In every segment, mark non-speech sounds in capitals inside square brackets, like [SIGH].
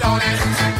Beefy,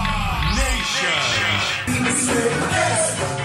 Can't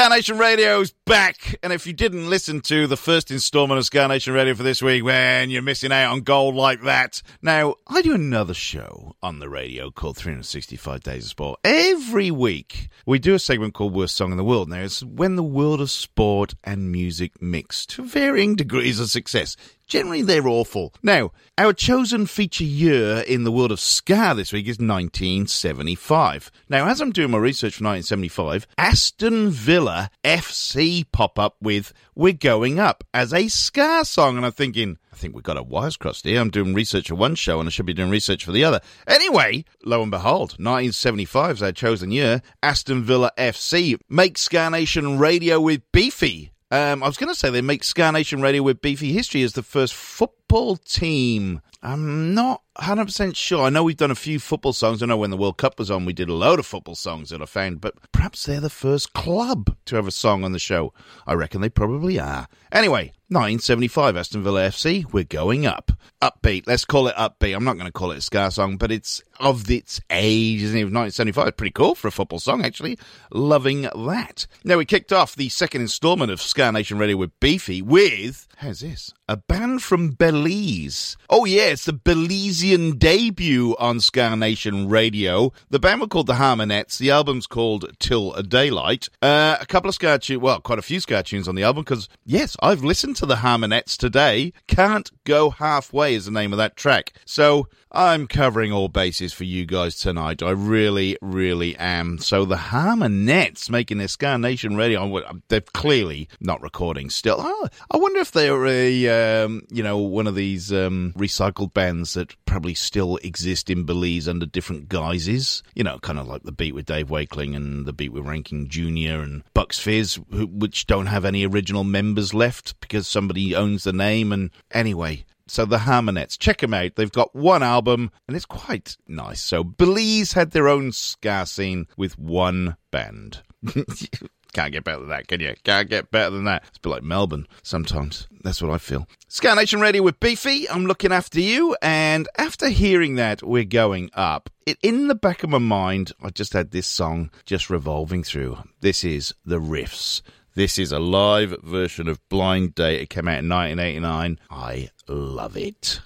Ska Nation is back, and if you didn't listen to the first instalment of Ska Nation Radio for this week, man, you're missing out on gold like that. Now, I do another show on the radio called 365 Days of Sport. Every week, we do a segment called Worst Song in the World. Now, it's when the world of sport and music mix to varying degrees of success. Generally, they're awful. Now, our chosen feature year in the world of ska this week is 1975. Now, as I'm doing my research for 1975, Aston Villa FC pop up with We're Going Up as a ska song. And I'm thinking, I think we've got a wires crossed here. I'm doing research for one show and I should be doing research for the other. Anyway, lo and behold, 1975 is our chosen year. Aston Villa FC makes Ska Nation Radio with Beefy. Um, I was going to say they make Ska Nation Radio with Beefy History as the first football team. I'm not 100% sure. I know we've done a few football songs. I know when the World Cup was on, we did a load of football songs that I found, but perhaps they're the first club to have a song on the show. I reckon they probably are. Anyway, 1975 Aston Villa FC, we're going up. Upbeat, let's call it upbeat. I'm not going to call it a Ska song, but it's of its age, isn't it? 1975, pretty cool for a football song, actually. Loving that. Now, we kicked off the second installment of Ska Nation Radio with Beefy with, how's this? A band from Belize. Oh, yeah, it's the Belizean debut on Ska Nation Radio. The band were called the Harmonettes. The album's called Till Daylight. Uh, a couple of Ska tunes, well, quite a few Ska tunes on the album, because, yes, I've listened to the Harmonettes today. Can't Go Halfway is the name of that track. So, I'm covering all bases for you guys tonight. I really, really am. So the Harmonettes making their Ska Nation radio. They're clearly not recording still. Oh, I wonder if they're a, um, you know, one of these um, recycled bands that probably still exist in Belize under different guises. You know, kind of like the beat with Dave Wakeling and the beat with Ranking Jr. and Bucks Fizz, which don't have any original members left because somebody owns the name. And anyway, so the Harmonettes, check them out. They've got one album and it's quite nice. So Belize had their own ska scene with one band. [LAUGHS] Can't get better than that, can you? Can't get better than that. It's a bit like Melbourne sometimes. That's what I feel. Ska Nation Radio with Beefy. I'm looking after you. And after hearing that, we're going up. It, in the back of my mind, I just had this song just revolving through. This is The Riffs. This is a live version of Blind Date. It came out in 1989. I love it.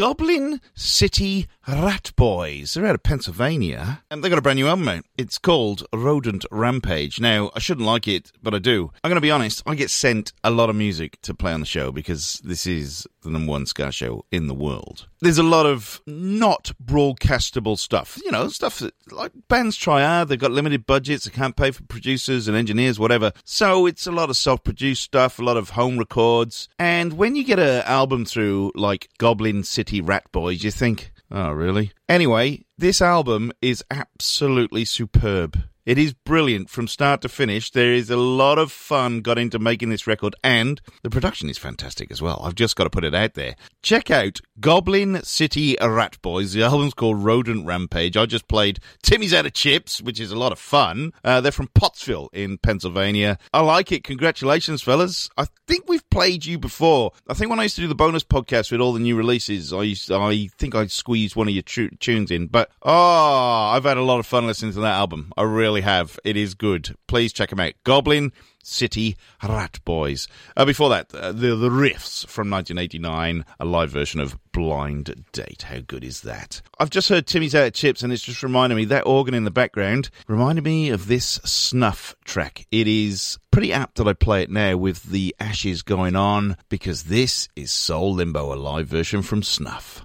Goblin City Rat Boys. They're out of Pennsylvania. And they've got a brand new album. It's called Rodent Rampage. Now, I shouldn't like it, but I do. I'm going to be honest, I get sent a lot of music to play on the show because this is the number one ska show in the world. There's a lot of not broadcastable stuff. You know, stuff that, like, bands try hard. They've got limited budgets. They can't pay for producers and engineers, whatever. So it's a lot of self-produced stuff, a lot of home records. And when you get an album through, like Goblin City Rat Boys, you think, oh, really? Anyway, this album is absolutely superb. It is brilliant from start to finish. There is a lot of fun got into making this record, and the production is fantastic as well. I've just got to put it out there. Check out Goblin City Rat Boys. The album's called Rodent Rampage. I just played Timmy's Out of Chips, which is a lot of fun. Uh, they're from Pottsville in Pennsylvania. I like it. Congratulations, fellas. I think we've played you before. I think when I used to do the bonus podcast with all the new releases, I used, I think I squeezed one of your tu- tunes in. But oh, I've had a lot of fun listening to that album. I really have. It is good. Please check them out. Goblin City Rat Boys. Uh, before that, uh, the the riffs from 1989, a live version of Blind Date. How good is that? I've just heard Timmy's Out of Chips, and it's just reminded me that organ in the background reminded me of this snuff track. It is pretty apt that I play it now with the ashes going on because this is Soul Limbo, a live version from Snuff.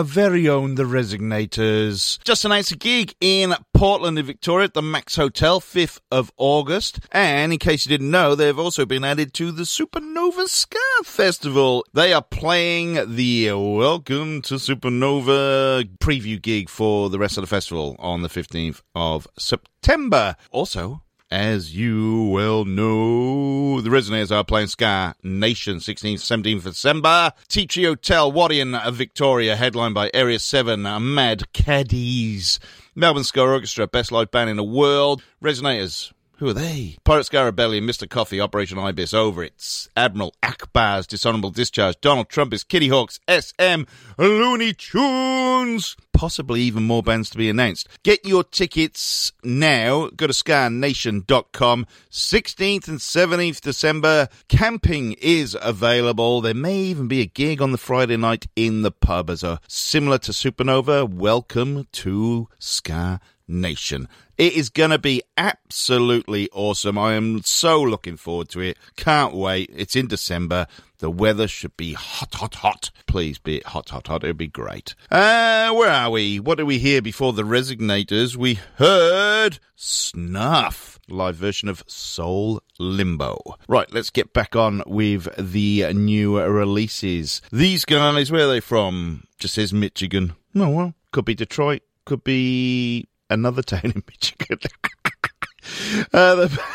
Our very own The Resignators. Just announced a gig in Portland in Victoria at the Max Hotel, 5th of August. And in case you didn't know, they've also been added to the Supernova Ska Festival. They are playing the Welcome to Supernova preview gig for the rest of the festival on the 15th of September. Also, as you well know, the Resignators are playing Ska Nation 16th, 17th December. Tree Hotel, Wadian, Victoria, headlined by Area 7, Mad Caddies. Melbourne Ska Orchestra, best live band in the world. Resignators, who are they? Pirate Ska Rebellion, Mr. Coffee, Operation Ibis, Over It's, Admiral Akbar's Dishonorable Discharge, Donald Trump is Kitty Hawks, SM, Looney Tunes. Possibly even more bands to be announced. Get your tickets now. Go to skanation.com. 16th and 17th December. Camping is available. There may even be a gig on the Friday night in the pub as a similar to Supernova. Welcome to Ska Nation. It is going to be absolutely awesome. I am so looking forward to it. Can't wait. It's in December. The weather should be hot, hot, hot. Please be hot, hot, hot. It'd be great. Uh, where are we? What did we hear before the Resignators? We heard Snuff, live version of Soul Limbo. Right, let's get back on with the new releases. These guys, where are they from? Just says Michigan. Oh, well, could be Detroit, could be another town in Michigan. [LAUGHS] uh, the- [LAUGHS]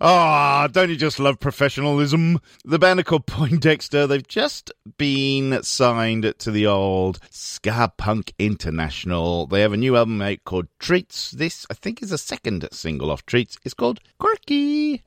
Ah, don't you just love professionalism? The band are called Poindexter. They've just been signed to the old Ska Punk International. They have a new album out called Treats. This, I think, is a second single off Treats. It's called Quirky.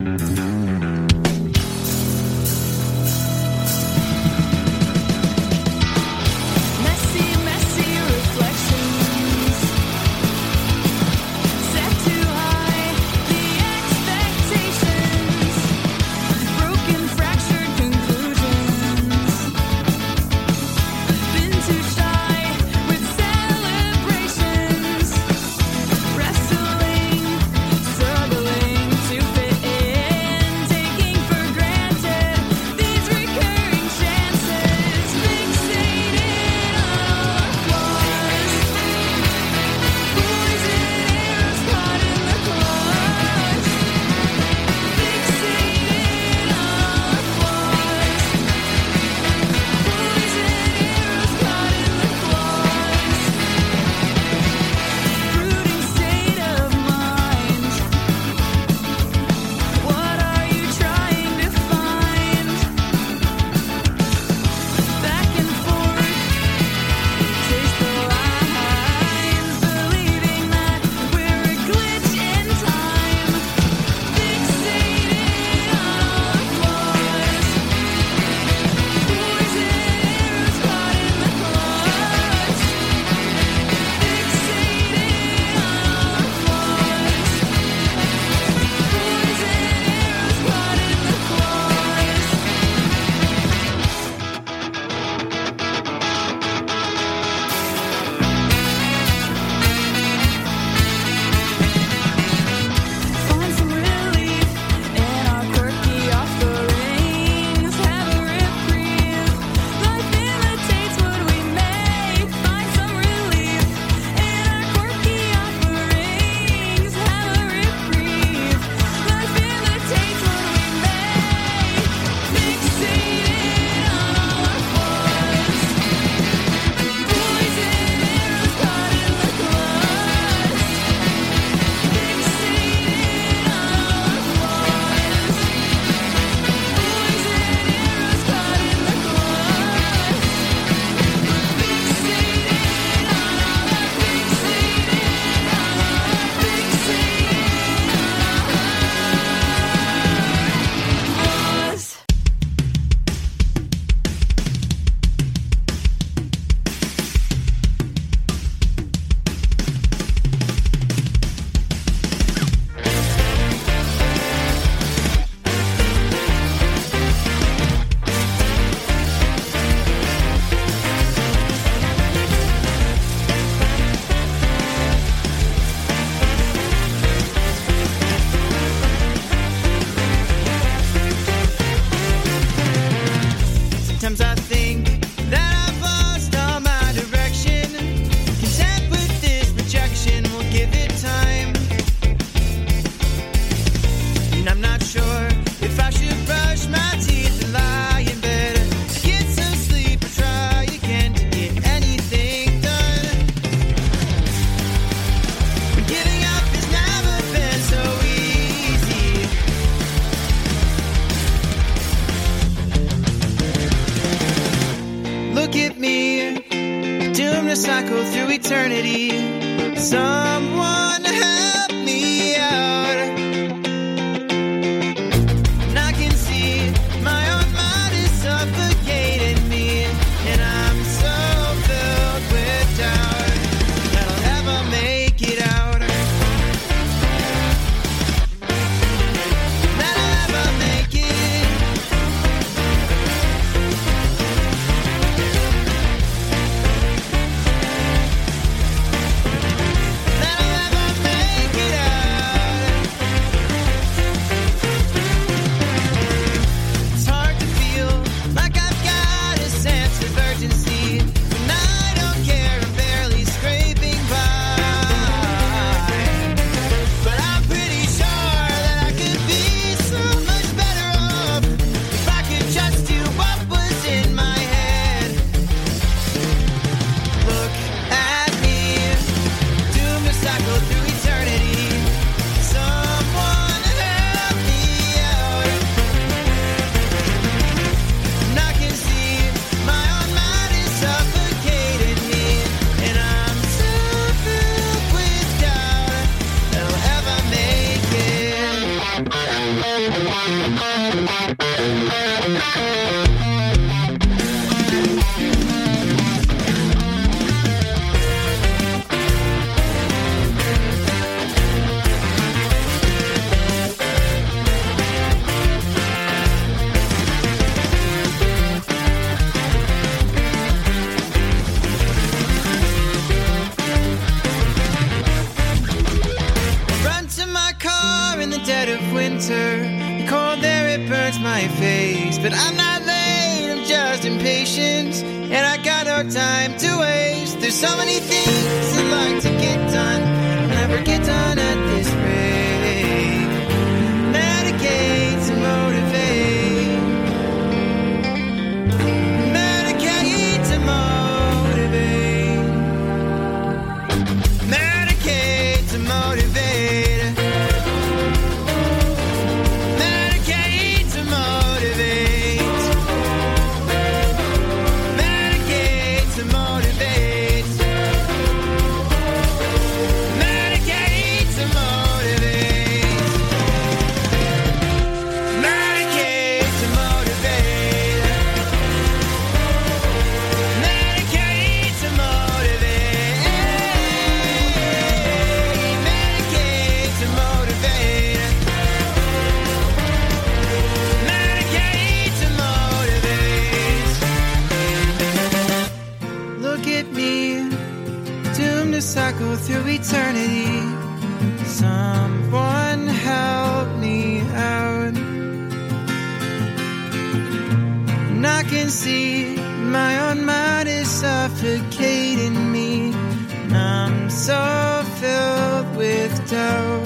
With.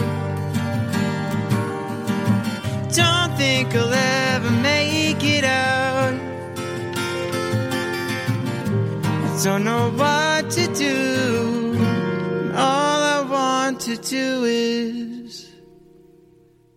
Don't think I'll ever make it out. Don't know what to do. All I want to do is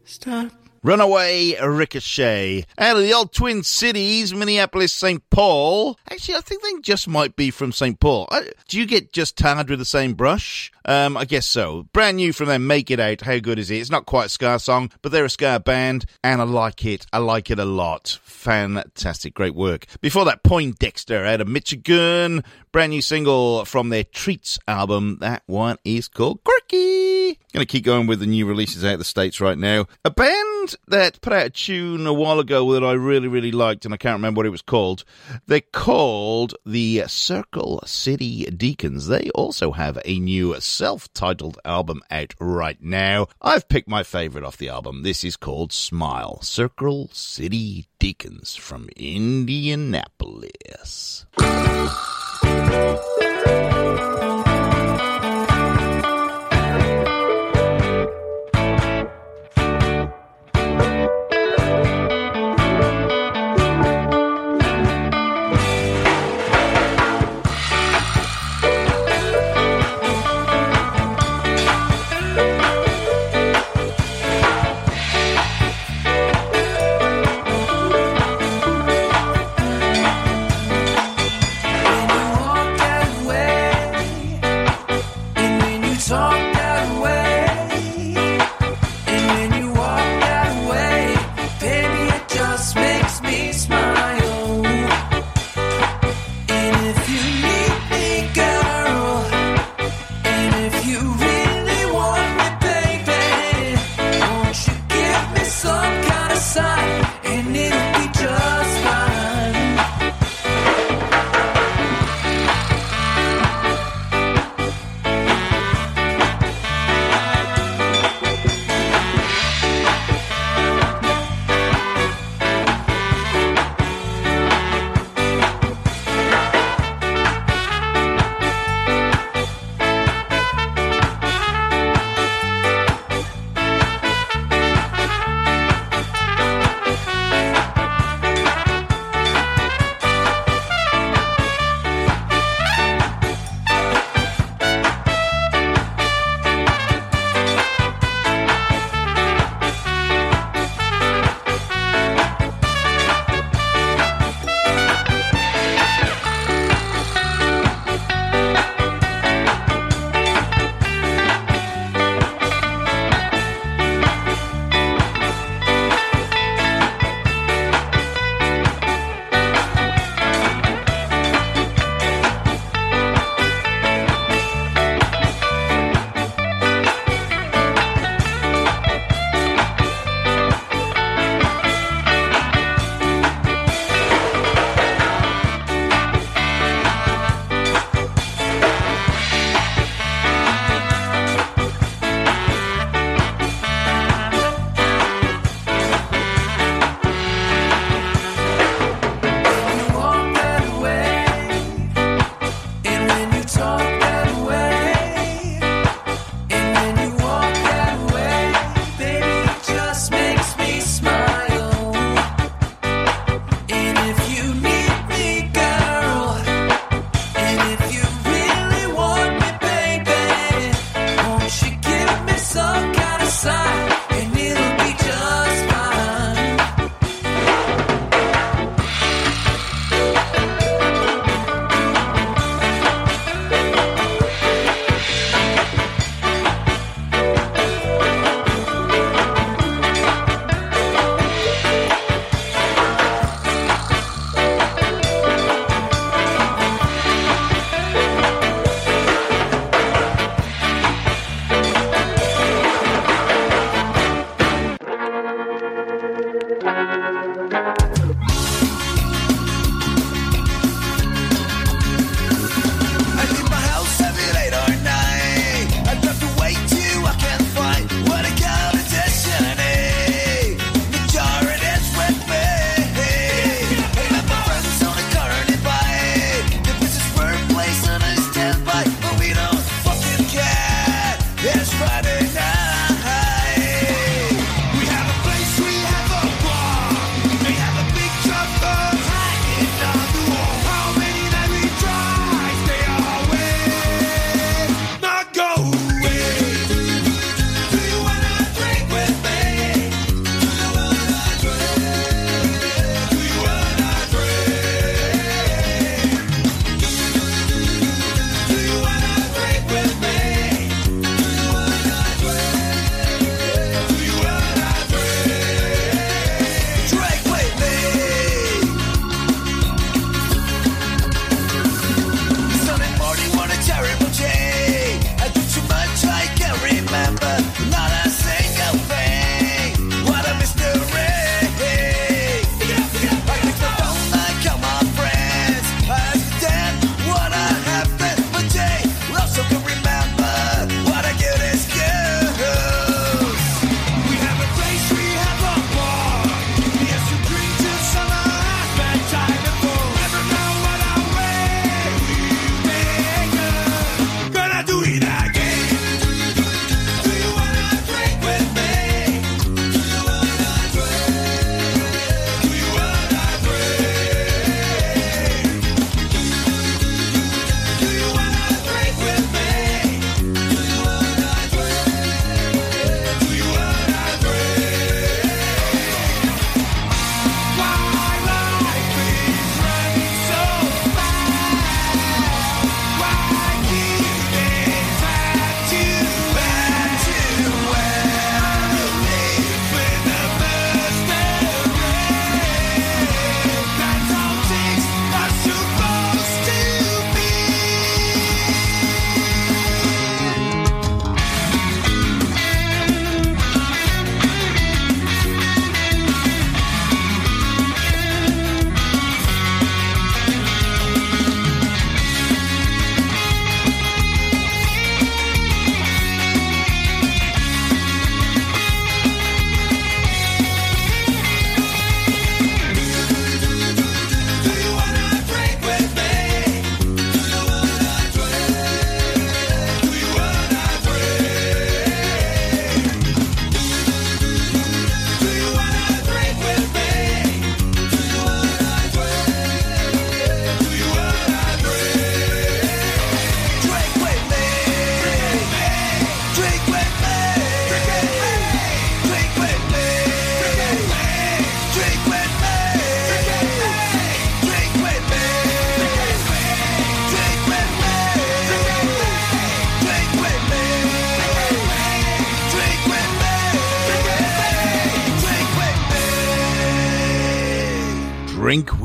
stop. Runaway Ricochet. Out of the old Twin Cities, Minneapolis, St. Paul. Actually, I think they just might be from St. Paul. Do you get just tarred with the same brush? Um, I guess so. Brand new from them, Make It Out. How good is it? It's not quite a Ska song, but they're a Ska band, and I like it. I like it a lot. Fantastic. Great work. Before that, Poindexter out of Michigan. Brand new single from their Treats album. That one is called Quirky. Going to keep going with the new releases out of the States right now. A band that put out a tune a while ago that I really, really liked, and I can't remember what it was called. They're called the Circle City Deacons. They also have a new self titled album out right now. I've picked my favorite off the album. This is called Smile Circle City Deacons from Indianapolis.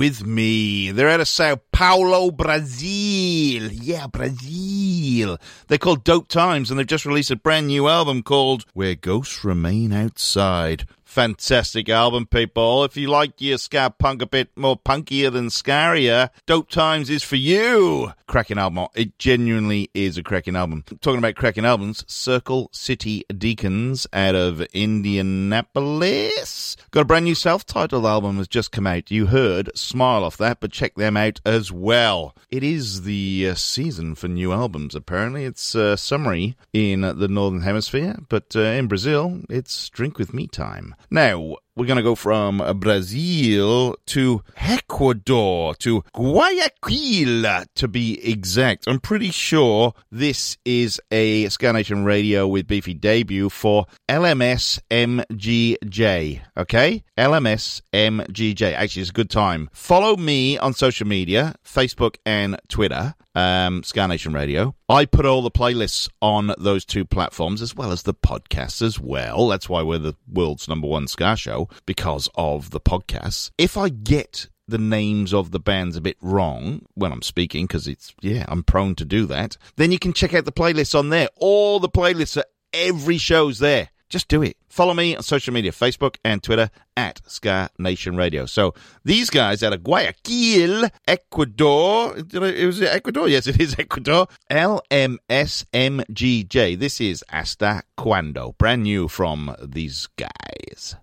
With me. They're out of Sao Paulo, Brazil. Yeah, Brazil. They're called Dope Times and they've just released a brand new album called Where Ghosts Remain Outside. Fantastic album, people. If you like your ska punk a bit more punkier than scarier, Dope Times is for you. Cracking album. It genuinely is a cracking album. Talking about cracking albums, Circle City Deacons out of Indianapolis. Got a brand new self-titled album has just come out. You heard Smile off that, but check them out as well. It is the uh, season for new albums, apparently. It's uh, summery in the Northern Hemisphere, but uh, in Brazil, it's Drink With Me time. Now, we're going to go from uh, Brazil to Ecuador, to Guayaquil to be exact. I'm pretty sure this is a Ska Nation Radio with Beefy debut for LMSMGJ. Okay? LMSMGJ. Actually, it's a good time. Follow me on social media, Facebook and Twitter um, Ska Nation Radio. I put all the playlists on those two platforms as well as the podcasts as well. That's why we're the world's number one Ska show because of the podcasts. If I get the names of the bands a bit wrong when I'm speaking, because it's, yeah, I'm prone to do that, then you can check out the playlists on there. All the playlists are every show's there. Just do it. Follow me on social media, Facebook and Twitter at Ska Nation Radio. So these guys out of Guayaquil, Ecuador. It was Ecuador? Yes, it is Ecuador. LMSMGJ. This is Hasta Cuando. Brand new from these guys.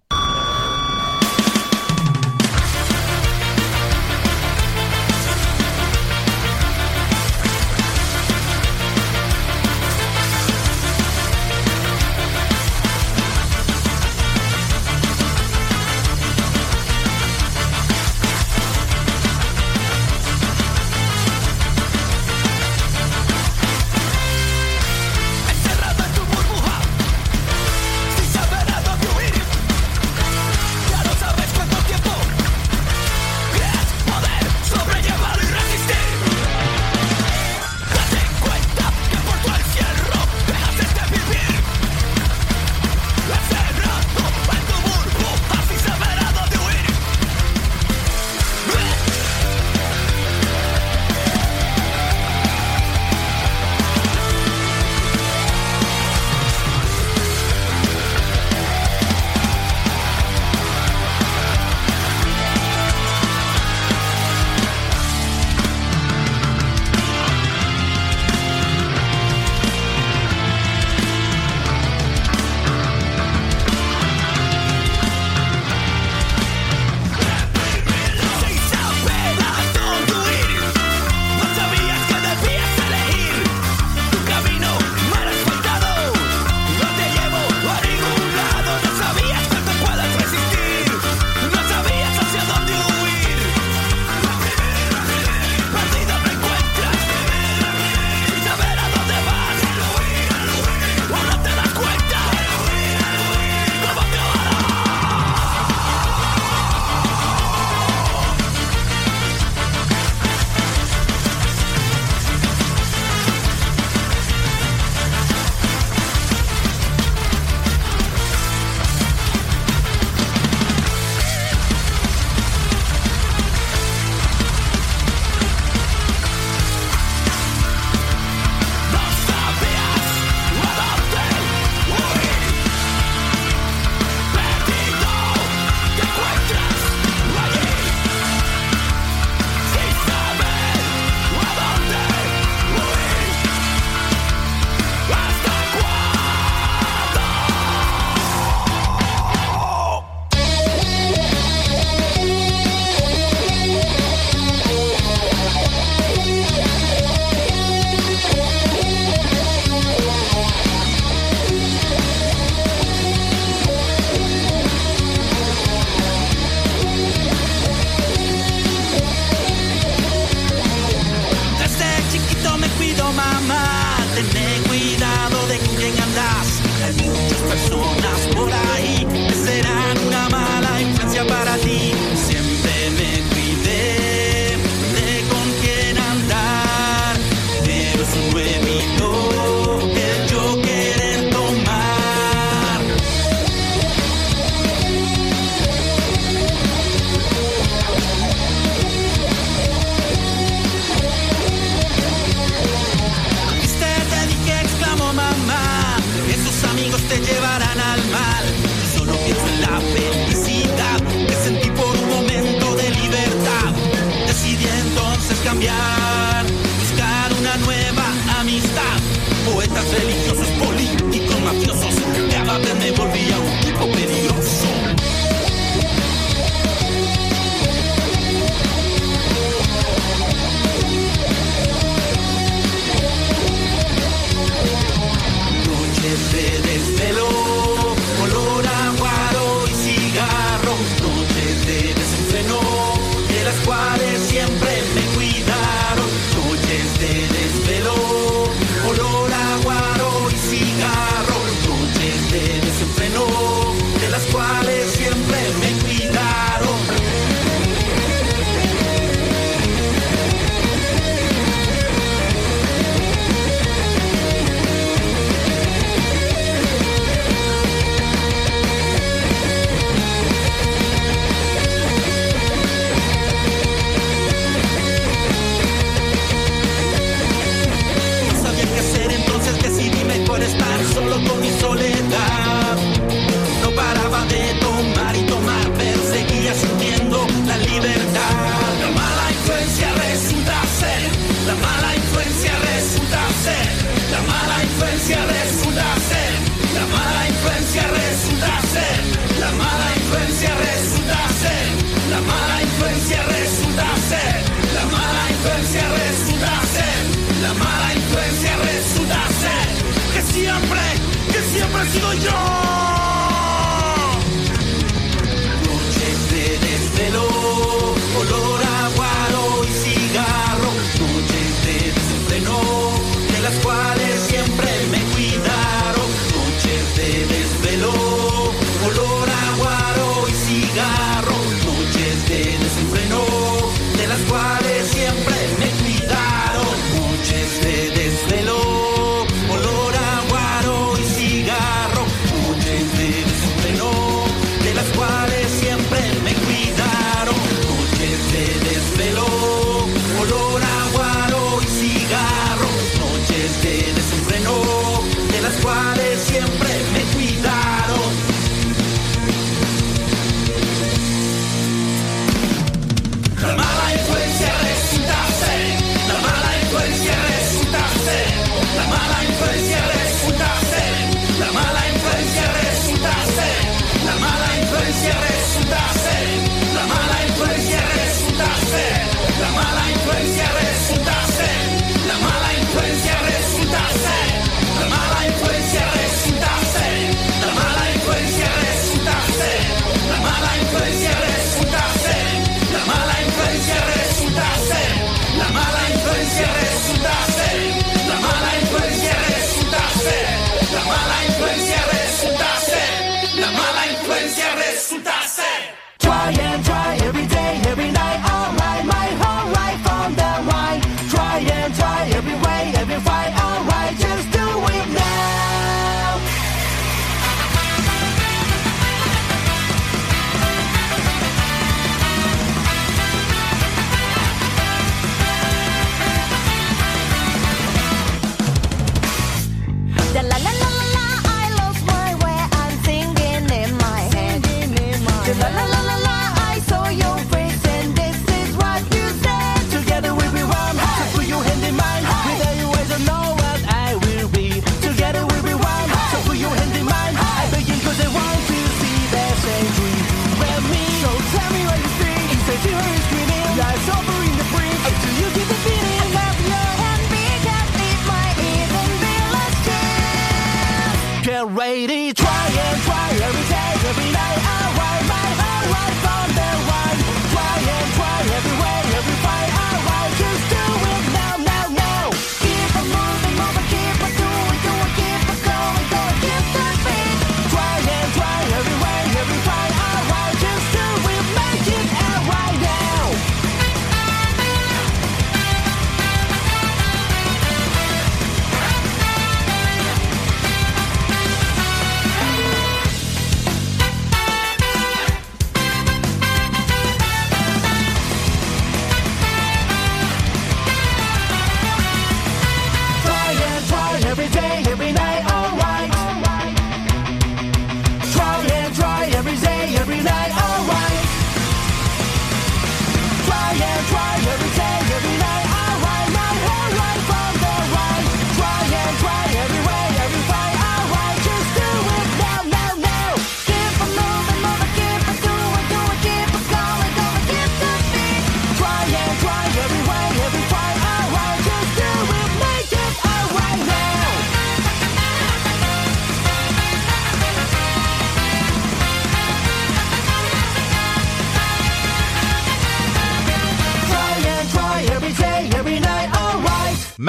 fight, every fight.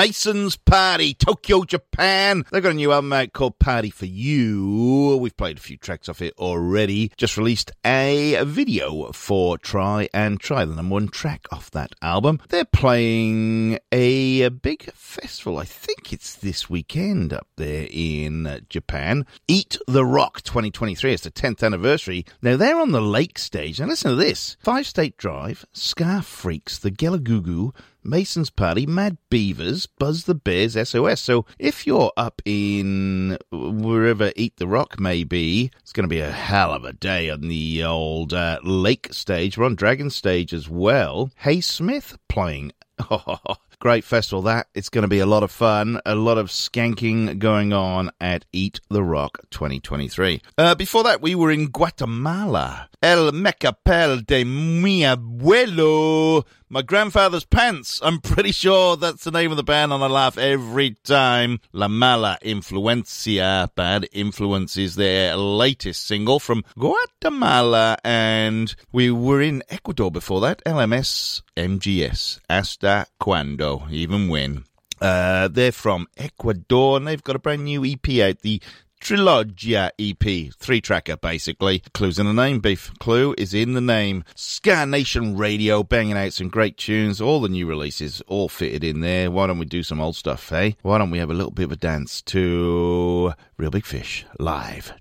Mayson's Party, Tokyo, Japan. They've got a new album out called Party for You. We've played a few tracks off it already. Just released a video for Try and Try, the number one track off that album. They're playing a, big festival. I think it's this weekend up there in Japan. Eat the Rock 2023. It's the 10th anniversary. Now they're on the lake stage. Now listen to this. Five State Drive, Ska Freaks, the Gelagugu, Mayson's Party, Mad Beavers, Buzz the Bears, SOS. So if you're up in wherever Eat the Rock may be, it's going to be a hell of a day on the old uh, lake stage. We're on Dragon stage as well. Hey Smith playing. [LAUGHS] Great festival that. It's going to be a lot of fun, a lot of skanking going on at Eat the Rock 2023. Uh, before that, we were in Guatemala. El Mecapal de mi abuelo. My grandfather's pants. I'm pretty sure that's the name of the band, and I laugh every time. La Mala Influencia, Bad Influence, is their latest single from Guatemala, and we were in Ecuador before that. LMS MGS. Hasta cuando? Even when? Uh, they're from Ecuador, and they've got a brand new EP out. The Trilogia EP, three tracker basically. Clue's in the name, beef. Clue is in the name. Ska Nation Radio, banging out some great tunes. All the new releases, all fitted in there. Why don't we do some old stuff, eh? Why don't we have a little bit of a dance to Reel Big Fish live?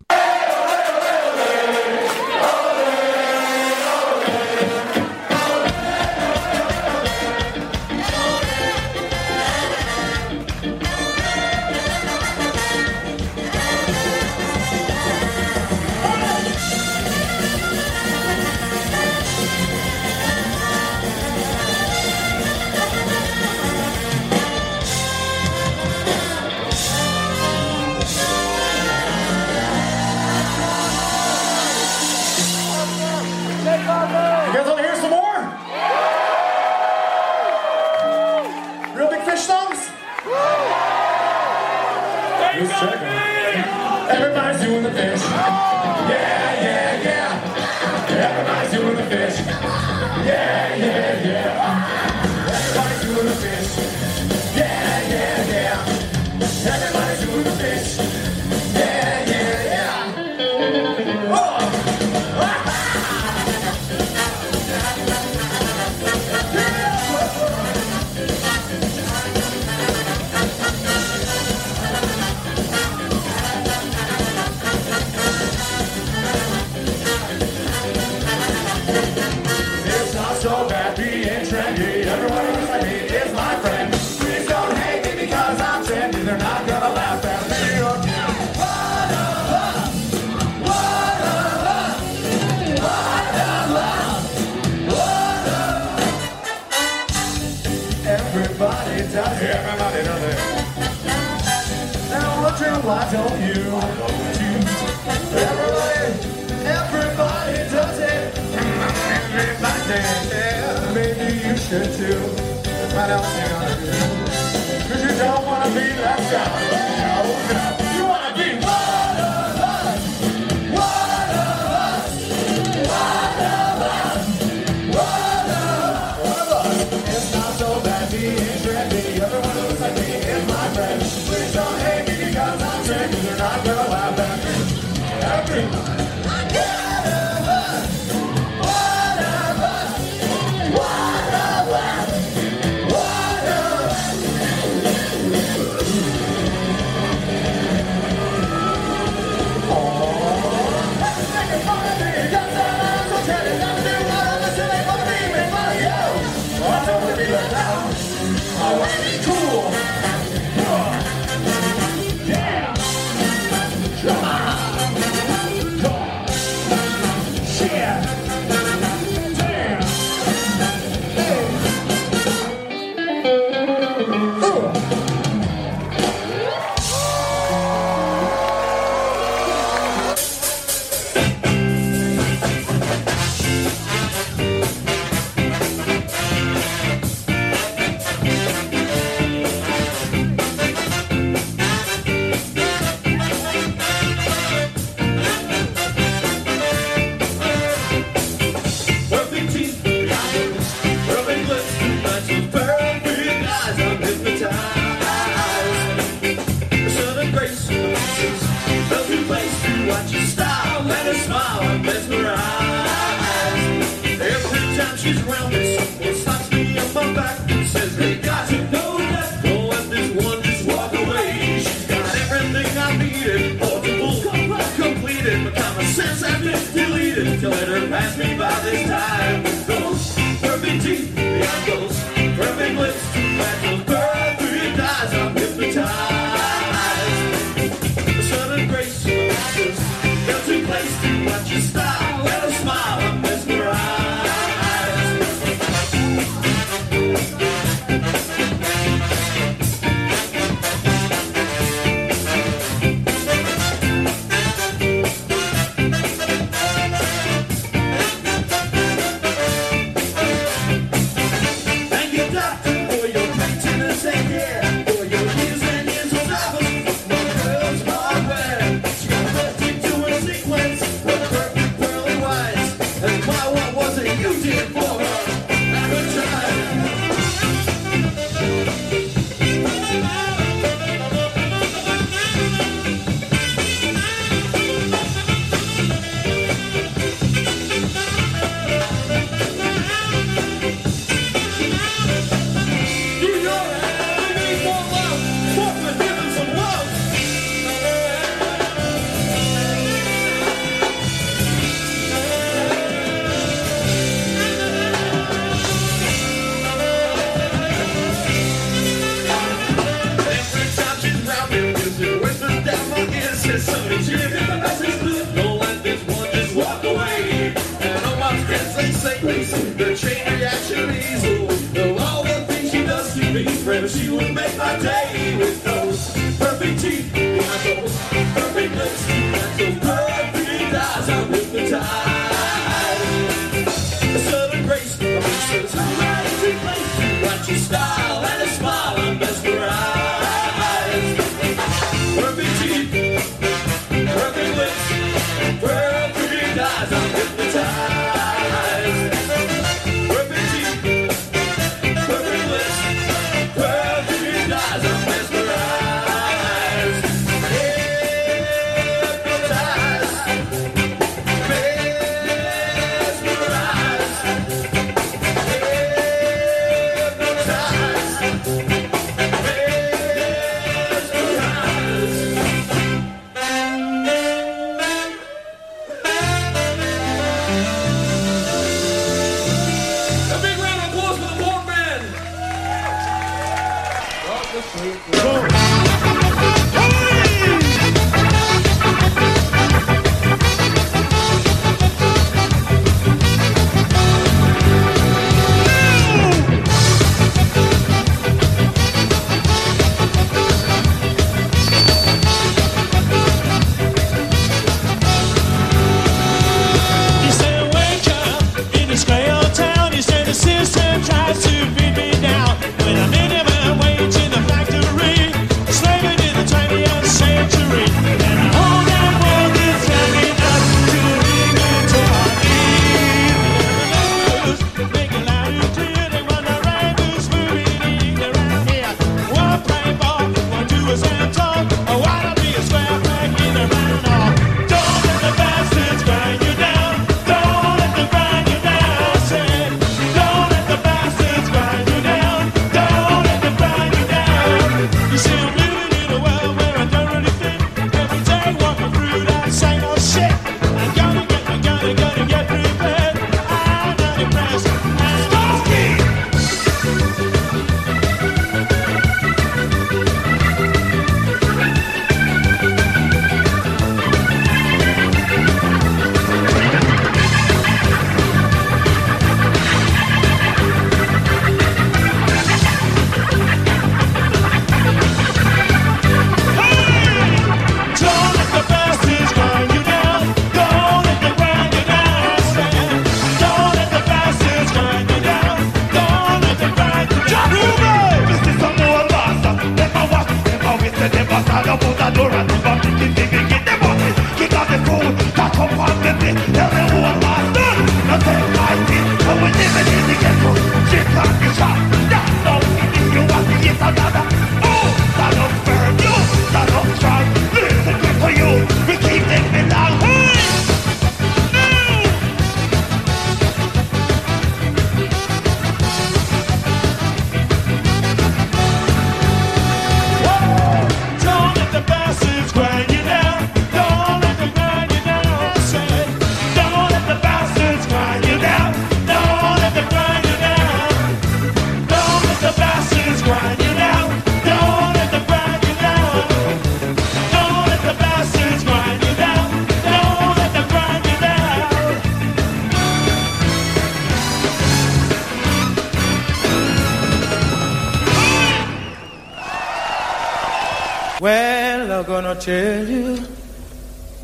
tell you,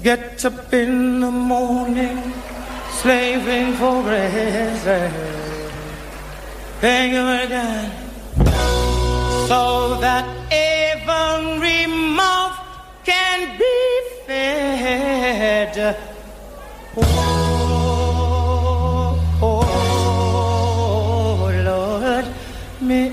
get up in the morning, slaving for bread, hang again, so that every mouth can be fed. Oh, oh, oh Lord, me.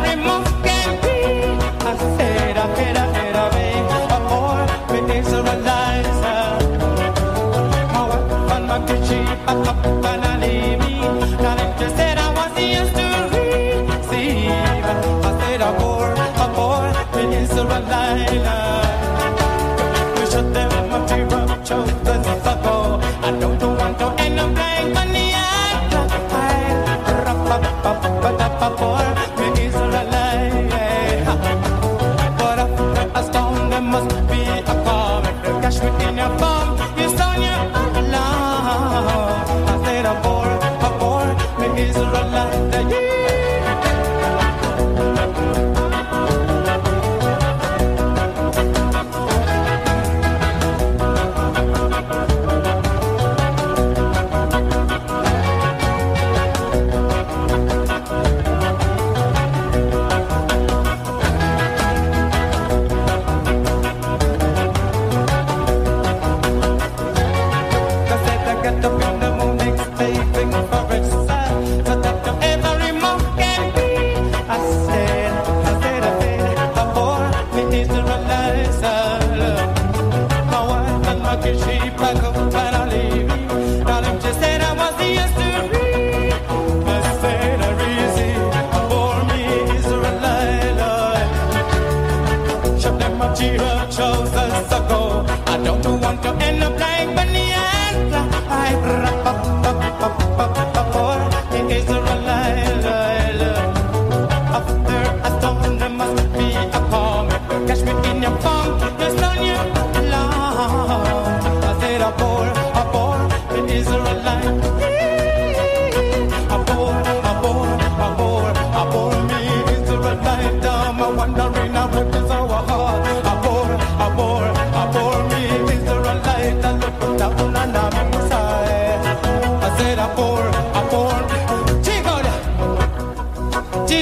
vapor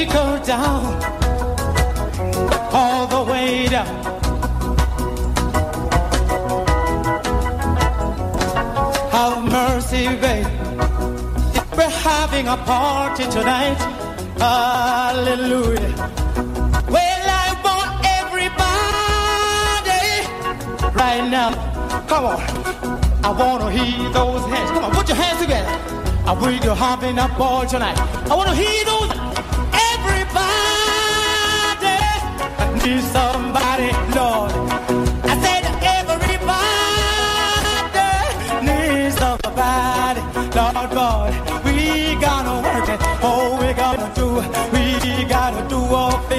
Chico down, all the way down. Have mercy, babe. We're having a party tonight. Hallelujah. Well, I want everybody right now. Come on. I want to hear those hands. Come on, put your hands together. I you having a ball tonight. I want to hear those. Need somebody, Lord. I said everybody needs somebody. Lord we gotta work it. Oh, we gotta do. It, we gotta do all things.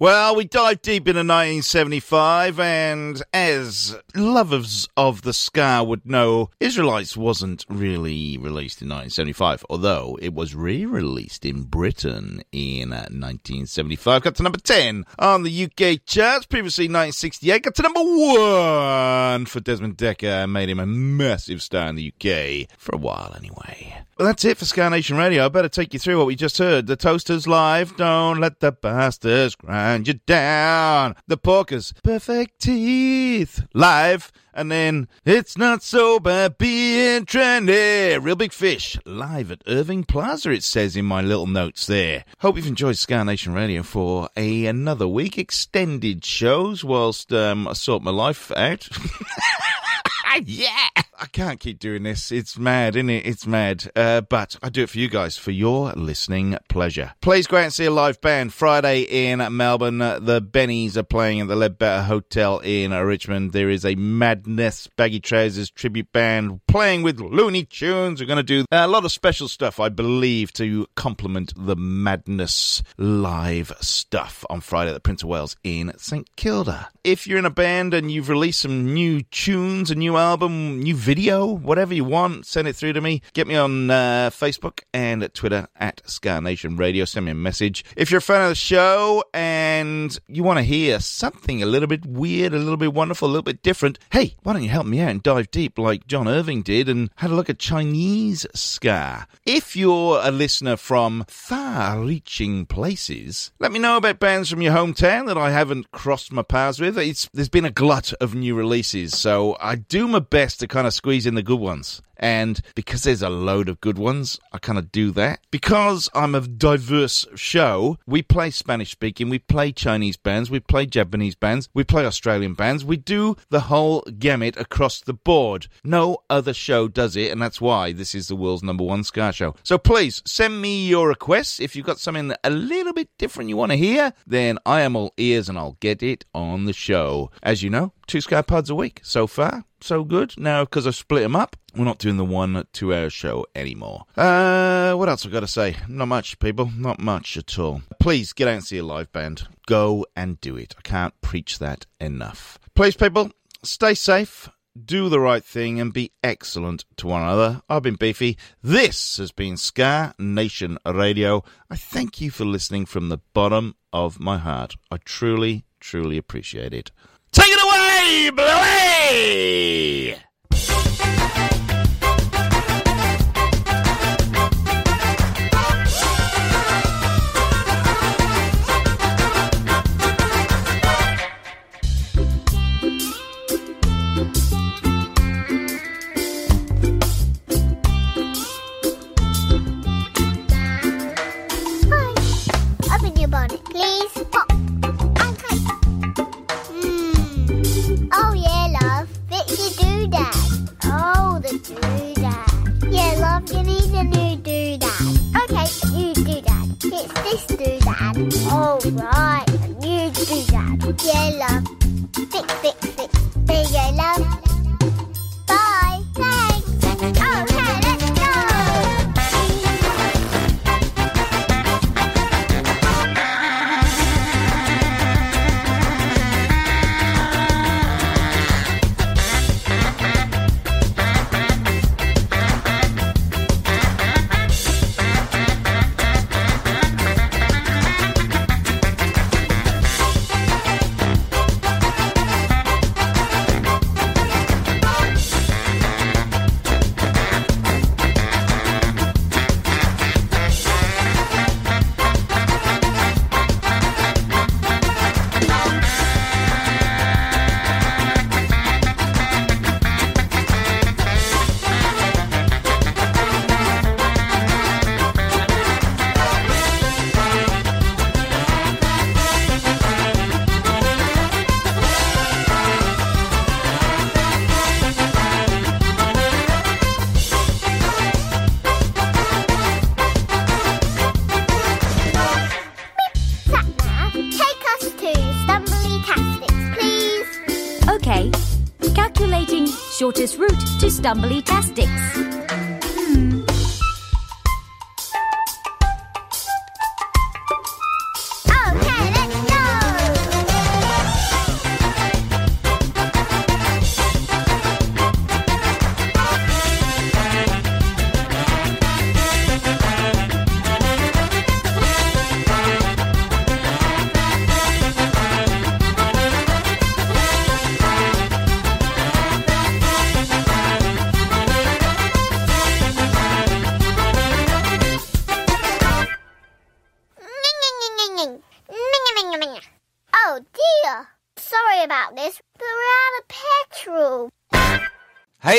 Well, we dive deep into 1975, and as lovers of the ska would know, Israelites wasn't really released in 1975, although it was re released in Britain in uh, 1975. Got to number 10 on the UK charts, previously 1968. Got to number 1 for Desmond Dekker, made him a massive star in the UK, for a while anyway. Well, that's it for Ska Nation Radio. I better take you through what we just heard. The Toasters live. Don't let the bastards grind you down. The Porkers. Perfect teeth. Live. And then it's not so bad being trendy. Reel Big Fish. Live at Irving Plaza, it says in my little notes there. Hope you've enjoyed Ska Nation Radio for a, another week. Extended shows whilst um, I sort my life out. [LAUGHS] yeah. I can't keep doing this. It's mad, isn't it? It's mad. Uh, but I do it for you guys, for your listening pleasure. Please go out and see a live band Friday in Melbourne. The Bennies are playing at the Leadbeater Hotel in Richmond. There is a Madness Baggy Trousers tribute band playing with Looney Tunes. We're going to do a lot of special stuff, I believe, to complement the Madness live stuff on Friday at the Prince of Wales in St Kilda. If you're in a band and you've released some new tunes, a new album, new video, whatever you want, send it through to me. Get me on uh, Facebook and at Twitter at Ska Nation Radio. Send me a message. If you're a fan of the show and you want to hear something a little bit weird, a little bit wonderful, a little bit different, hey, why don't you help me out and dive deep like John Irving did and had a look at Chinese Ska? If you're a listener from far reaching places, let me know about bands from your hometown that I haven't crossed my paths with. It's, there's been a glut of new releases, so I do my best to kind of squeeze in the good ones. And because there's a load of good ones, I kind of do that. Because I'm a diverse show, we play Spanish speaking, we play Chinese bands, we play Japanese bands, we play Australian bands, we do the whole gamut across the board. No other show does it, and that's why this is the world's number one Ska show. So please send me your requests. If you've got something a little bit different you want to hear, then I am all ears and I'll get it on the show. As you know, two Ska Pods a week. So far, so good. Now, because I've split them up, We're not doing the one two hour show anymore. Uh, what else I got to say? Not much, people. Not much at all. Please get out and see a live band. Go and do it. I can't preach that enough. Please, people, stay safe. Do the right thing and be excellent to one another. I've been Beefy. This has been Ska Nation Radio. I thank you for listening from the bottom of my heart. I truly, truly appreciate it. Take it away, Bluey! Doodad. Yeah, love, you need a new doodad. Okay, a new doodad. It's this doodad. Oh right, a new doodad. Yeah, love. Fix, fix, Stumbly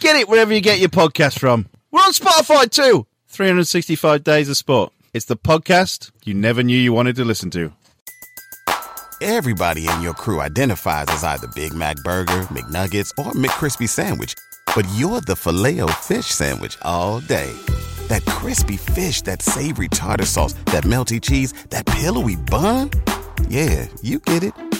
Get it wherever you get your podcast from. We're on Spotify too. 365 Days of Sport. It's the podcast you never knew you wanted to listen to. Everybody in your crew identifies as either Big Mac Burger, McNuggets, or McCrispy Sandwich. But you're the filet fish Sandwich all day. That crispy fish, that savory tartar sauce, that melty cheese, that pillowy bun. Yeah, you get it.